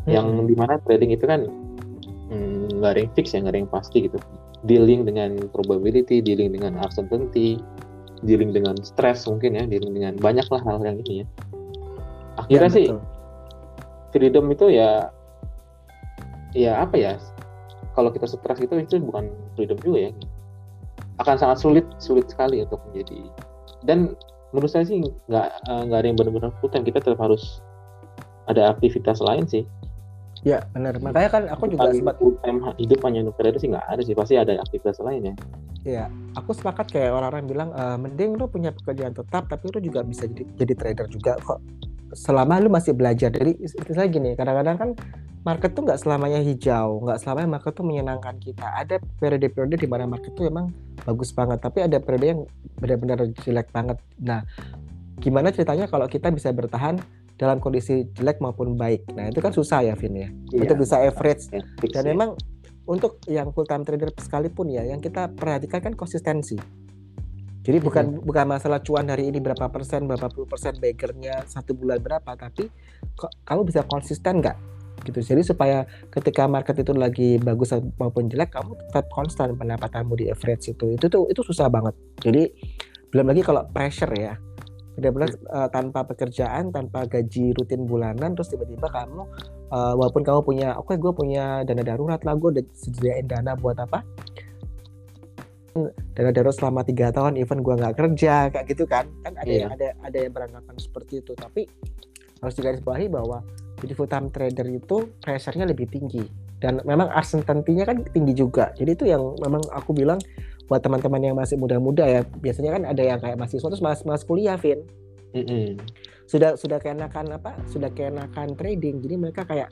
Yang Hmm. di mana trading itu kan mm, nggak ada yang fix ya nggak ada yang pasti gitu. Dealing dengan probability dealing dengan uncertainty dealing dengan stress mungkin ya dealing dengan banyak lah hal yang ini ya. Ya, akhirnya sih betul. freedom itu ya ya apa ya kalau kita stres itu itu bukan freedom juga ya akan sangat sulit sulit sekali untuk menjadi. Dan menurut saya sih nggak eh, nggak ada yang benar-benar full time. Kita tetap harus ada aktivitas lain sih. Ya, benar. Makanya kan aku juga sempat full time hidup hanya untuk trader sih nggak ada sih. Pasti ada aktivitas lain ya. Iya, aku sepakat kayak orang-orang bilang "Eh, mending lu punya pekerjaan tetap tapi lu juga bisa jadi, jadi trader juga kok. Selama lu masih belajar. Jadi istilahnya gini, kadang-kadang kan market tuh nggak selamanya hijau, nggak selamanya market tuh menyenangkan kita. Ada periode-periode di mana market tuh emang bagus banget, tapi ada periode yang benar-benar jelek banget. Nah, gimana ceritanya kalau kita bisa bertahan dalam kondisi jelek maupun baik? Nah, itu kan susah ya, Vin ya. Untuk bisa average ya, dan ya. memang untuk yang full time trader sekalipun ya, yang kita perhatikan kan konsistensi. Jadi bukan bukan masalah cuan hari ini berapa persen, berapa puluh persen bagernya satu bulan berapa, tapi kok kamu bisa konsisten nggak? Gitu. Jadi supaya ketika market itu lagi bagus maupun jelek, kamu tetap konstan pendapatanmu di average itu. Itu tuh itu susah banget. Jadi belum lagi kalau pressure ya, benar-benar eh, tanpa pekerjaan, tanpa gaji rutin bulanan, terus tiba-tiba kamu eh, walaupun kamu punya, oke gue punya dana darurat lah, gue udah sediain dana buat apa? Dana darurat selama tiga tahun, even gue nggak kerja, kayak gitu kan? Kan ada Iya. yang ada ada yang beranggapan seperti itu, tapi harus digarisbawahi bahwa jadi full time trader itu pressure-nya lebih tinggi dan memang uncertainty-nya kan tinggi juga. Jadi itu yang memang aku bilang buat teman-teman yang masih muda-muda ya, biasanya kan ada yang kayak mahasiswa terus mas mas kuliah, Vin Mm-mm. sudah sudah keenakan apa sudah keenakan trading jadi mereka kayak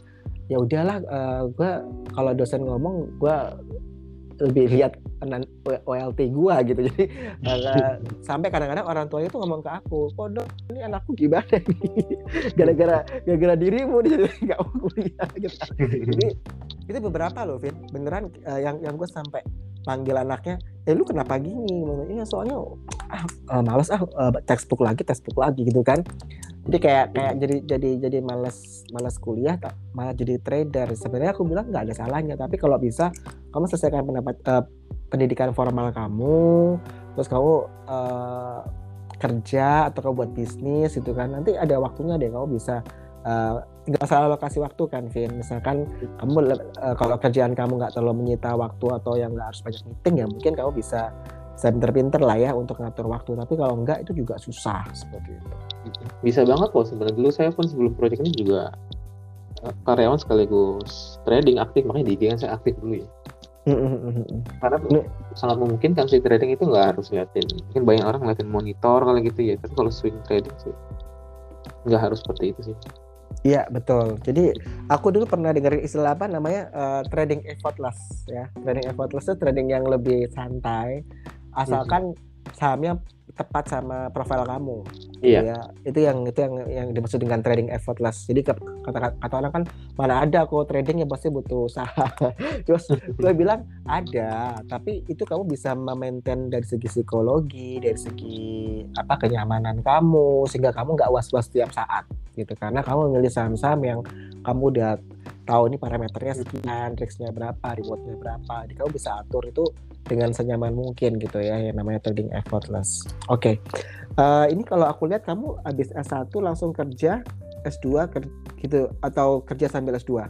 ya udahlah gue kalau dosen ngomong gue lebih lihat OLT gue gitu. <laughs> Jadi eh, sampai kadang-kadang orang tuanya tuh ngomong ke aku kok dok ini anakku gimana nih <laughs> gara-gara gara-gara dirimu dia <laughs> nggak mau kuliah gitu. Jadi itu beberapa loh Vin. Beneran eh, yang yang gue sampai panggil anaknya eh lu kenapa gini? Iya soalnya ah eh, males ah eh, textbook lagi textbook lagi gitu kan. Jadi kayak kayak jadi jadi jadi males males kuliah malah jadi trader. Sebenarnya aku bilang nggak ada salahnya tapi kalau bisa kamu selesaikan pendapat eh, pendidikan formal kamu terus kamu eh, kerja atau kamu buat bisnis gitu kan. Nanti ada waktunya deh kamu bisa eh, nggak salah lokasi waktu kan Vin. Misalkan kamu uh, kalau kerjaan kamu nggak terlalu menyita waktu atau yang nggak harus banyak meeting ya mungkin kamu bisa pinter-pinter lah ya untuk ngatur waktu. Tapi kalau enggak itu juga susah seperti itu. Bisa banget kok sebenarnya. Dulu saya pun sebelum proyek ini juga eh, karyawan sekaligus trading aktif. Makanya di IG kan saya aktif dulu ya. Karena sangat memungkinkan sih trading itu nggak harus liatin. Mungkin banyak orang ngeliatin monitor kalau gitu ya. Tapi kalau swing trading sih nggak harus seperti itu sih Iya betul. Jadi aku dulu pernah dengar istilah apa namanya uh, trading effortless ya. Trading effortless itu trading yang lebih santai, asalkan sahamnya tepat sama profil kamu. Iya. Ya, itu yang itu yang yang dimaksud dengan trading effortless. Jadi kata kata orang kan mana ada kok trading ya pasti butuh usaha. <laughs> Terus gue bilang ada, tapi itu kamu bisa memaintain dari segi psikologi, dari segi apa kenyamanan kamu sehingga kamu nggak was-was tiap saat gitu. Karena kamu memilih saham-saham yang kamu udah tahu ini parameternya sekian, risknya berapa, rewardnya berapa. Jadi kamu bisa atur itu dengan senyaman mungkin gitu ya yang namanya trading effortless. Oke. Okay. Uh, eh, ini kalau aku lihat kamu habis S1 langsung kerja S2 ker gitu atau kerja sambil S2? Uh,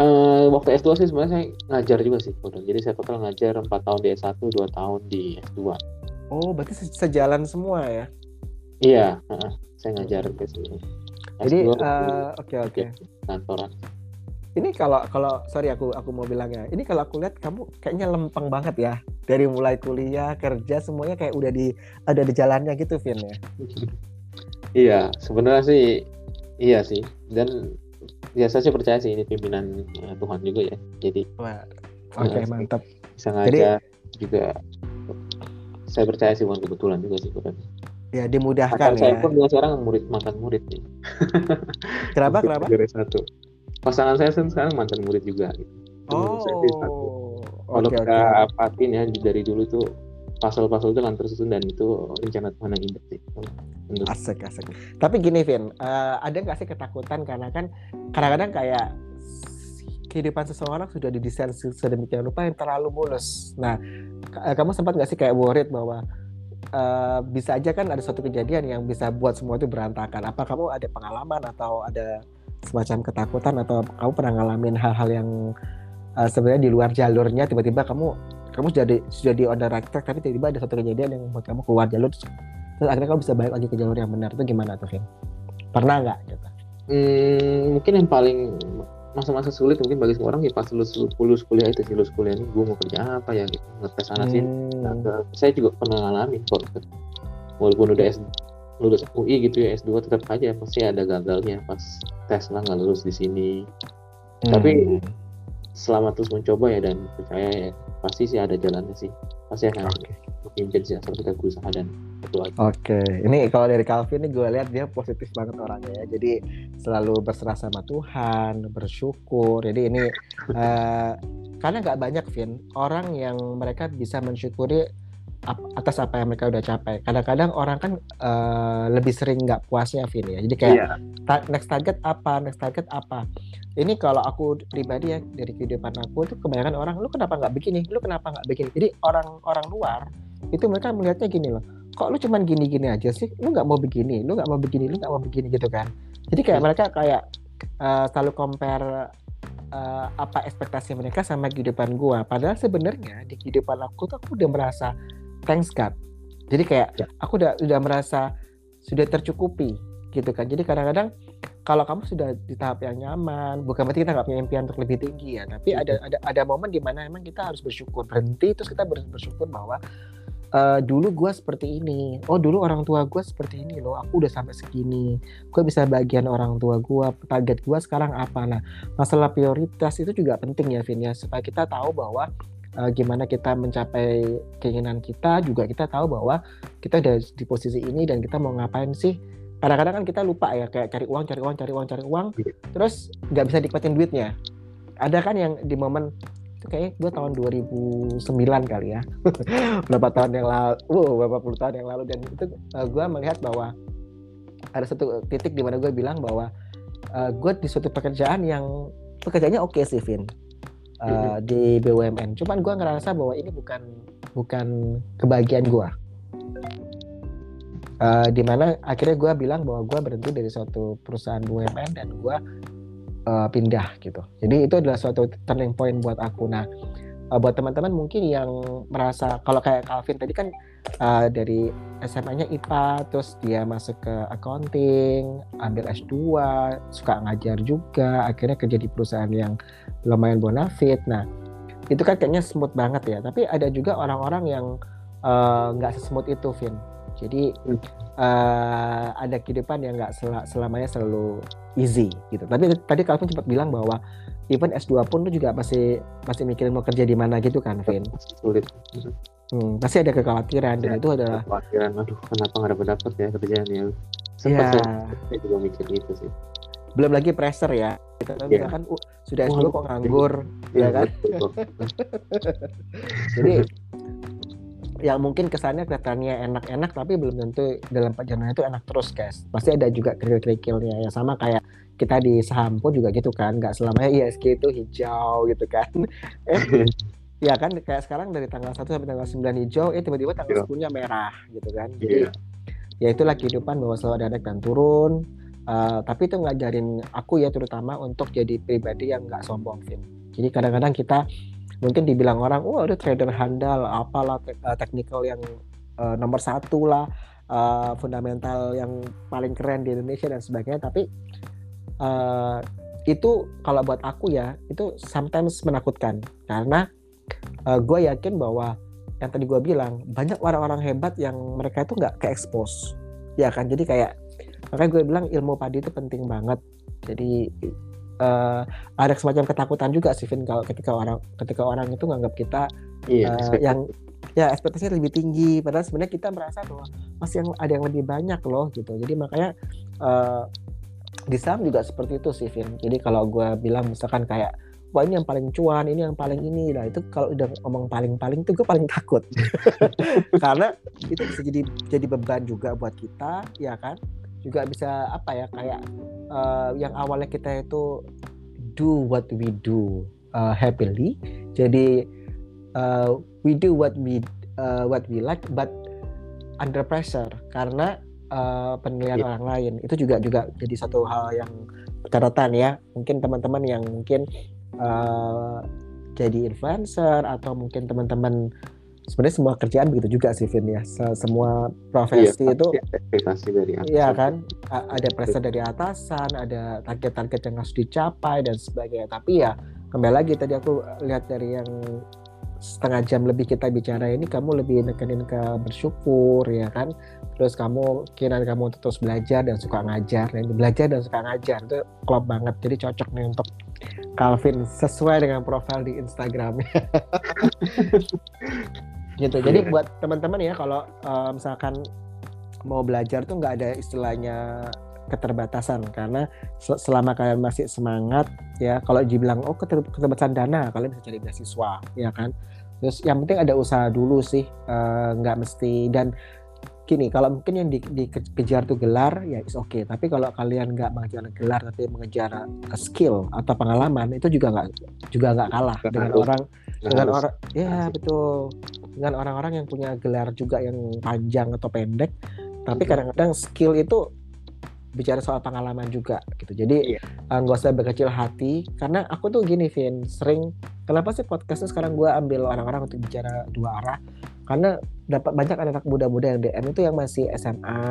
eh, waktu S2 sih sebenarnya saya ngajar juga sih, Jadi saya total ngajar 4 tahun di S1, 2 tahun di S2. Oh, berarti sejalan semua ya? Iya, uh, saya ngajar ke sini. Jadi oke uh, oke. Okay, okay. Kantoran ini kalau kalau sorry aku aku mau bilang ya ini kalau aku lihat kamu kayaknya lempeng banget ya dari mulai kuliah kerja semuanya kayak udah di ada di jalannya gitu Vin ya? Iya sebenarnya sih iya sih. Dan biasa sih percaya sih ini pimpinan uh, Tuhan juga ya. Jadi oke okay, mantap. Sengaja jadi, juga. Saya percaya sih bukan kebetulan juga sih bukan ya dimudahkan ya saya pun sekarang murid mantan murid nih. Kenapa kenapa? satu pasangan saya sekarang mantan murid juga gitu. Oh. Saya Kalau okay, kita okay. patin ya dari dulu tuh pasal-pasal itu kan tersusun dan itu rencana Tuhan yang indah sih. Untuk... Asik asik. Tapi gini Vin, uh, ada nggak sih ketakutan karena kan kadang-kadang kayak kehidupan seseorang sudah didesain sedemikian rupa yang terlalu mulus. Nah, eh, kamu sempat nggak sih kayak worried bahwa uh, bisa aja kan ada suatu kejadian yang bisa buat semua itu berantakan. Apa kamu ada pengalaman atau ada semacam ketakutan atau kamu pernah ngalamin hal-hal yang uh, sebenarnya di luar jalurnya tiba-tiba kamu kamu sudah di sudah di on the right track tapi tiba-tiba ada satu kejadian yang membuat kamu keluar jalur terus akhirnya kamu bisa balik lagi ke jalur yang benar itu gimana tuh Vin? Pernah nggak gitu? Hmm, mungkin yang paling masa-masa sulit mungkin bagi semua orang ya pas lulus lulus kuliah itu sih lulus kuliah ini gue mau kerja apa ya gitu ngetes sana sih hmm. nah, saya juga pernah ngalamin kok walaupun udah S lulus UI gitu ya S2 tetap aja pasti ada gagalnya pas tes lah nggak lulus di sini hmm. tapi selama terus mencoba ya dan percaya ya pasti sih ada jalannya sih pasti akan okay. memimpin sih asal kita berusaha dan berdoa Oke, okay. ini kalau dari Calvin ini gue lihat dia positif banget orangnya ya. Jadi selalu berserah sama Tuhan, bersyukur. Jadi ini uh, <laughs> karena nggak banyak Vin orang yang mereka bisa mensyukuri atas apa yang mereka udah capai. Kadang-kadang orang kan uh, lebih sering nggak puasnya, Vin ya. Jadi kayak yeah. ta next target apa, next target apa. Ini kalau aku pribadi ya dari kehidupan aku itu kebanyakan orang, lu kenapa nggak begini, lu kenapa nggak begini. Jadi orang-orang luar itu mereka melihatnya gini loh, kok lu cuman gini-gini aja sih, lu nggak mau begini, lu nggak mau begini, lu nggak mau begini gitu kan. Jadi kayak hmm. mereka kayak uh, selalu compare uh, apa ekspektasi mereka sama kehidupan gua. Padahal sebenarnya di kehidupan aku tuh aku udah merasa thanks God. Jadi kayak ya. aku udah udah merasa sudah tercukupi gitu kan. Jadi kadang-kadang kalau kamu sudah di tahap yang nyaman bukan berarti kita nggak punya impian untuk lebih tinggi ya tapi ada ada ada momen di mana memang kita harus bersyukur. Berhenti terus kita bersyukur bahwa uh, dulu gue seperti ini. Oh dulu orang tua gue seperti ini loh. Aku udah sampai segini. Gue bisa bagian orang tua gue target gue sekarang apa? Nah masalah prioritas itu juga penting ya Vin ya. Supaya kita tahu bahwa uh, gimana kita mencapai keinginan kita juga kita tahu bahwa kita ada di posisi ini dan kita mau ngapain sih. Kadang-kadang kan kita lupa ya kayak cari uang cari uang cari uang cari uang iya. terus nggak bisa nikmatin duitnya. Ada kan yang di momen itu kayaknya gue tahun 2009 kali ya. <laughs> Berapa tahun yang lalu uh, berapa puluh tahun yang lalu. Dan itu uh, gue melihat bahwa ada satu titik di mana gue bilang bahwa uh, gue di suatu pekerjaan yang pekerjaannya oke okay sih Vin uh, di BUMN. Cuman gue ngerasa bahwa ini bukan bukan kebahagiaan gue. uh, di mana akhirnya gue bilang bahwa gue berhenti dari suatu perusahaan BUMN dan gue uh, pindah gitu jadi itu adalah suatu turning point buat aku nah uh, buat teman-teman mungkin yang merasa kalau kayak Calvin tadi kan uh, dari SMA-nya IPA terus dia masuk ke accounting ambil S2 suka ngajar juga akhirnya kerja di perusahaan yang lumayan bonafit. Nah itu kan kayaknya smooth banget ya. Tapi ada juga orang-orang yang nggak uh, sesmooth itu Vin. Jadi uh, ada kehidupan yang nggak sel selamanya selalu easy gitu. Tapi tadi Calvin sempat bilang bahwa even S2 pun lu juga masih masih mikirin mau kerja di mana gitu kan, Vin? Sulit. Hmm, pasti ada kekhawatiran ya, dan itu adalah kekhawatiran. Aduh, kenapa nggak dapat dapat ya kerjaan yang sempat ya. saya juga mikir gitu sih. Belum lagi pressure ya. Kita kan, ya. kan uh, sudah S2 kok nganggur, ya, <laughs> ya kan? Jadi yang mungkin kesannya kelihatannya enak-enak tapi belum tentu dalam perjalanan itu enak terus guys pasti ada juga kerikil-kerikilnya ya sama kayak kita di saham pun juga gitu kan nggak selamanya <laughs> ISG itu hijau gitu kan. <laughs> Eh ya kan kayak sekarang dari tanggal 1 sampai tanggal 9 hijau eh tiba-tiba tanggal 10 nya merah gitu kan. Jadi yeah. ya itulah kehidupan bahwa selalu ada naik dan turun. Uh, tapi itu ngajarin aku ya terutama untuk jadi pribadi yang nggak sombong Vin. Jadi kadang-kadang kita mungkin dibilang orang wah oh, ada trader handal apalah te uh, technical yang uh, nomor satu lah uh, fundamental yang paling keren di Indonesia dan sebagainya. Tapi uh, itu kalau buat aku ya itu sometimes menakutkan. Karena uh, gue yakin bahwa yang tadi gue bilang banyak orang-orang hebat yang mereka itu nggak ke expose ya kan? Jadi kayak makanya gue bilang ilmu padi itu penting banget. Jadi uh, ada semacam ketakutan juga sih Vin kalau ketika orang ketika orang itu nganggap kita iya, uh, yang ya ekspektasinya lebih tinggi. Padahal sebenarnya kita merasa bahwa masih yang ada yang lebih banyak loh gitu. Jadi makanya uh, di saham juga seperti itu sih Vin. Jadi kalau gue bilang misalkan kayak wah ini yang paling cuan ini yang paling ini. Lah itu kalau udah ngomong paling-paling itu gue paling takut. <laughs> Karena itu bisa jadi jadi beban juga buat kita ya kan? Juga bisa apa ya kayak uh, yang awalnya kita itu do what we do uh, happily. Jadi uh, we do what we uh, what we like but under pressure. Karena uh, penilaian yeah. orang lain. Itu juga juga jadi satu hal yang catatan ya. Mungkin teman-teman yang mungkin uh, jadi influencer atau mungkin teman-teman sebenarnya semua kerjaan begitu juga sih Vin ya. Semua profesi iya, itu ekspektasi dari atas. Iya kan? Ada pressure dari atasan ada target-target yang harus dicapai dan sebagainya. Tapi ya kembali lagi tadi aku lihat dari yang setengah jam lebih kita bicara ini kamu lebih nekenin ke bersyukur ya kan? Terus kamu kira kamu terus belajar dan suka ngajar dan belajar dan suka ngajar itu klop banget. Jadi cocok nih untuk Calvin sesuai dengan profil di Instagramnya <laughs> gitu. Jadi yeah. buat teman-teman ya kalau uh, misalkan mau belajar tuh nggak ada istilahnya keterbatasan. Karena selama kalian masih semangat ya kalau dibilang oh keterbatasan dana kalian bisa cari beasiswa ya kan terus yang penting ada usaha dulu sih uh, nggak mesti. Dan gini kalau mungkin yang di, dikejar tuh gelar ya is oke okay. tapi kalau kalian nggak mengejar gelar tapi mengejar uh, skill atau pengalaman itu juga nggak juga nggak kalah Gak dengan harus. orang Gak dengan orang ya betul. Dengan orang-orang yang punya gelar juga yang panjang atau pendek. Tapi kadang-kadang skill itu bicara soal pengalaman juga gitu jadi iya. uh, nggak usah berkecil hati karena aku tuh gini Vin sering kenapa sih podcastnya sekarang gue ambil orang-orang untuk bicara dua arah karena dapat banyak anak-anak muda-muda yang DM itu yang masih SMA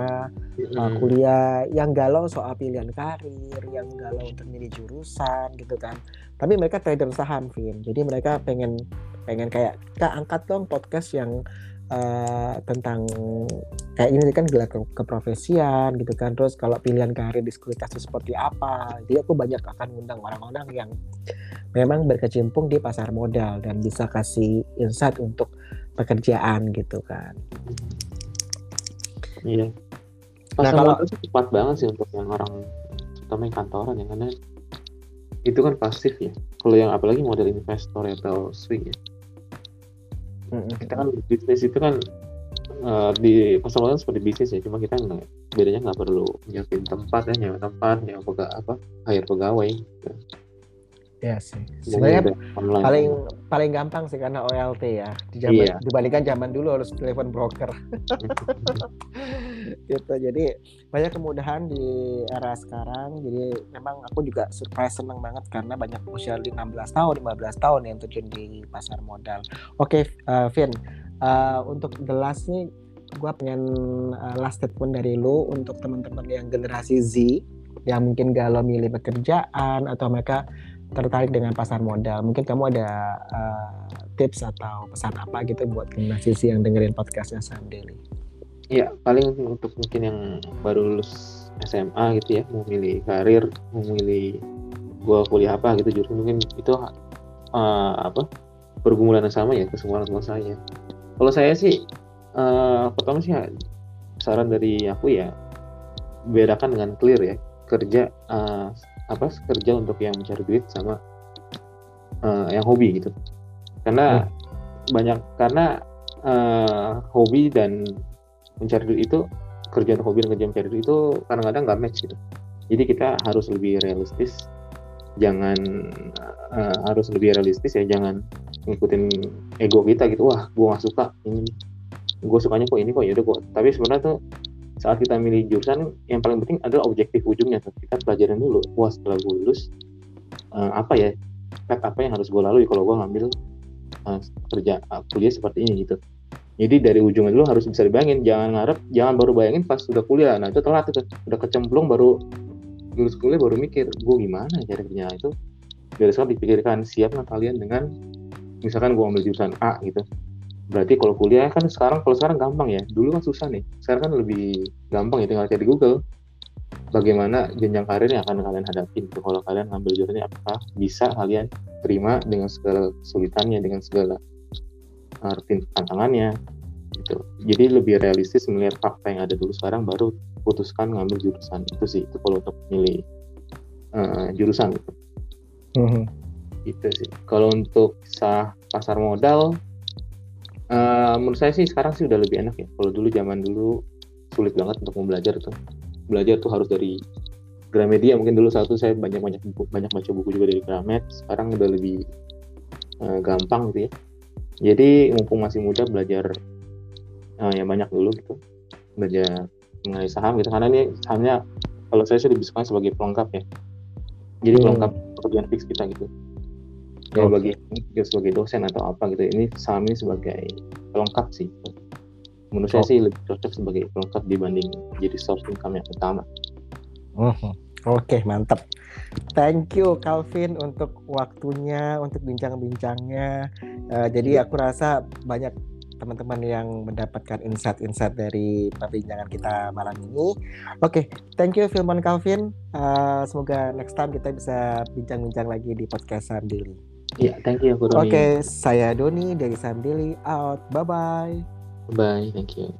mm. uh, kuliah yang galau soal pilihan karir yang galau untuk milih jurusan gitu kan tapi mereka trader saham Vin jadi mereka pengen pengen kayak kita angkat dong podcast yang uh, tentang kayak ini kan gelar ke keprofesian gitu kan. Terus kalau pilihan karir di sekuritas itu seperti apa jadi aku banyak akan undang orang-orang yang memang berkecimpung di pasar modal dan bisa kasih insight untuk pekerjaan gitu kan. Iya. Nah, pasar nah, kalau itu cepat banget sih untuk yang orang terutama yang kantoran yang karena itu kan pasif ya. Kalau yang apalagi model investor atau swing ya kita kan bisnis itu kan uh, di persoalan seperti bisnis ya cuma kita nggak bedanya nggak perlu nyiapin tempat ya nyewa tempat nyewa pegawai apa hire pegawai gitu. Ya sih. Sebenarnya paling paling gampang sih karena OLT ya. Di zaman, iya. Dibandingkan zaman dulu harus telepon broker. <laughs> gitu. Jadi banyak kemudahan di era sekarang. Jadi memang aku juga surprise seneng banget karena banyak usia 16 tahun 15 tahun yang terjun di pasar modal. Oke okay, uh, Vin uh, untuk the last nih gue pengen uh, last statement dari lo untuk teman-teman yang generasi Z yang mungkin galau milih pekerjaan atau mereka tertarik dengan pasar modal. Mungkin kamu ada uh, tips atau pesan apa gitu buat generasi Z yang dengerin podcastnya Sam Daily ya paling untuk mungkin yang baru lulus SMA gitu ya mau milih karir mau milih gua kuliah apa gitu jurusan mungkin itu uh, apa pergumulan yang sama ya kesemuanya semua saya kalau saya sih uh, pertama sih saran dari aku ya bedakan dengan clear ya kerja uh, apa kerja untuk yang mencari duit sama uh, yang hobi gitu karena hmm. banyak karena uh, hobi dan mencari duit itu kerjaan hobi dan kerjaan mencari duit itu kadang-kadang nggak match gitu. Jadi kita harus lebih realistis. Jangan uh, harus lebih realistis ya jangan ngikutin ego kita gitu. Wah gue gak suka ini. Gue sukanya kok ini kok ya kok tapi sebenarnya tuh saat kita milih jurusan yang paling penting adalah objektif ujungnya tuh. Kita pelajarin dulu. Wah setelah gue lulus uh, apa ya? Path apa yang harus gue lalui kalau gue ngambil uh, kerja uh, kuliah seperti ini gitu jadi dari ujungnya dulu harus bisa dibayangin, jangan ngarep, jangan baru bayangin pas sudah kuliah. Nah itu telat itu, udah kecemplung baru lulus kuliah baru mikir, gue gimana ya cari kerja itu. Dari sekarang dipikirkan, siap nggak kalian dengan misalkan gue ambil jurusan A gitu. Berarti kalau kuliah kan sekarang, kalau sekarang gampang ya. Dulu kan susah nih, sekarang kan lebih gampang ya tinggal cari Google. Bagaimana jenjang karir yang akan kalian hadapi gitu. Kalau kalian ngambil jurusannya apakah bisa kalian terima dengan segala kesulitannya, dengan segala ngertiin tantangannya gitu. Jadi lebih realistis melihat fakta yang ada dulu sekarang baru putuskan ngambil jurusan itu sih itu kalau untuk milih uh, jurusan gitu. Mm-hmm. gitu sih. Kalau untuk sah pasar modal uh, menurut saya sih sekarang sih udah lebih enak ya. Kalau dulu zaman dulu sulit banget untuk mau belajar tuh. Belajar tuh harus dari Gramedia mungkin dulu satu saya banyak banyak buku, banyak baca buku juga dari Gramet. Sekarang udah lebih uh, gampang gitu ya jadi mumpung masih muda belajar uh, yang banyak dulu gitu. Belajar mengenai saham gitu. Karena ini sahamnya kalau saya sih lebih suka sebagai pelengkap ya. Jadi hmm. pelengkap pekerjaan fix kita gitu. Kalau bagi ya sebagai dosen atau apa gitu. Ini saham ini sebagai pelengkap sih. Menurut oh. saya sih lebih cocok sebagai pelengkap dibanding jadi source income yang utama. -huh. Oke, mantap. Thank you Calvin untuk waktunya, untuk bincang-bincangnya. Uh, jadi aku rasa banyak teman-teman yang mendapatkan insight-insight dari perbincangan kita malam ini. Oke, okay, thank you Filmon Calvin. Uh, semoga next time kita bisa bincang-bincang lagi di podcast Sam Daily. Iya, yeah, thank you Oke, okay, saya Doni dari Sam Daily out. Bye bye. Bye, thank you.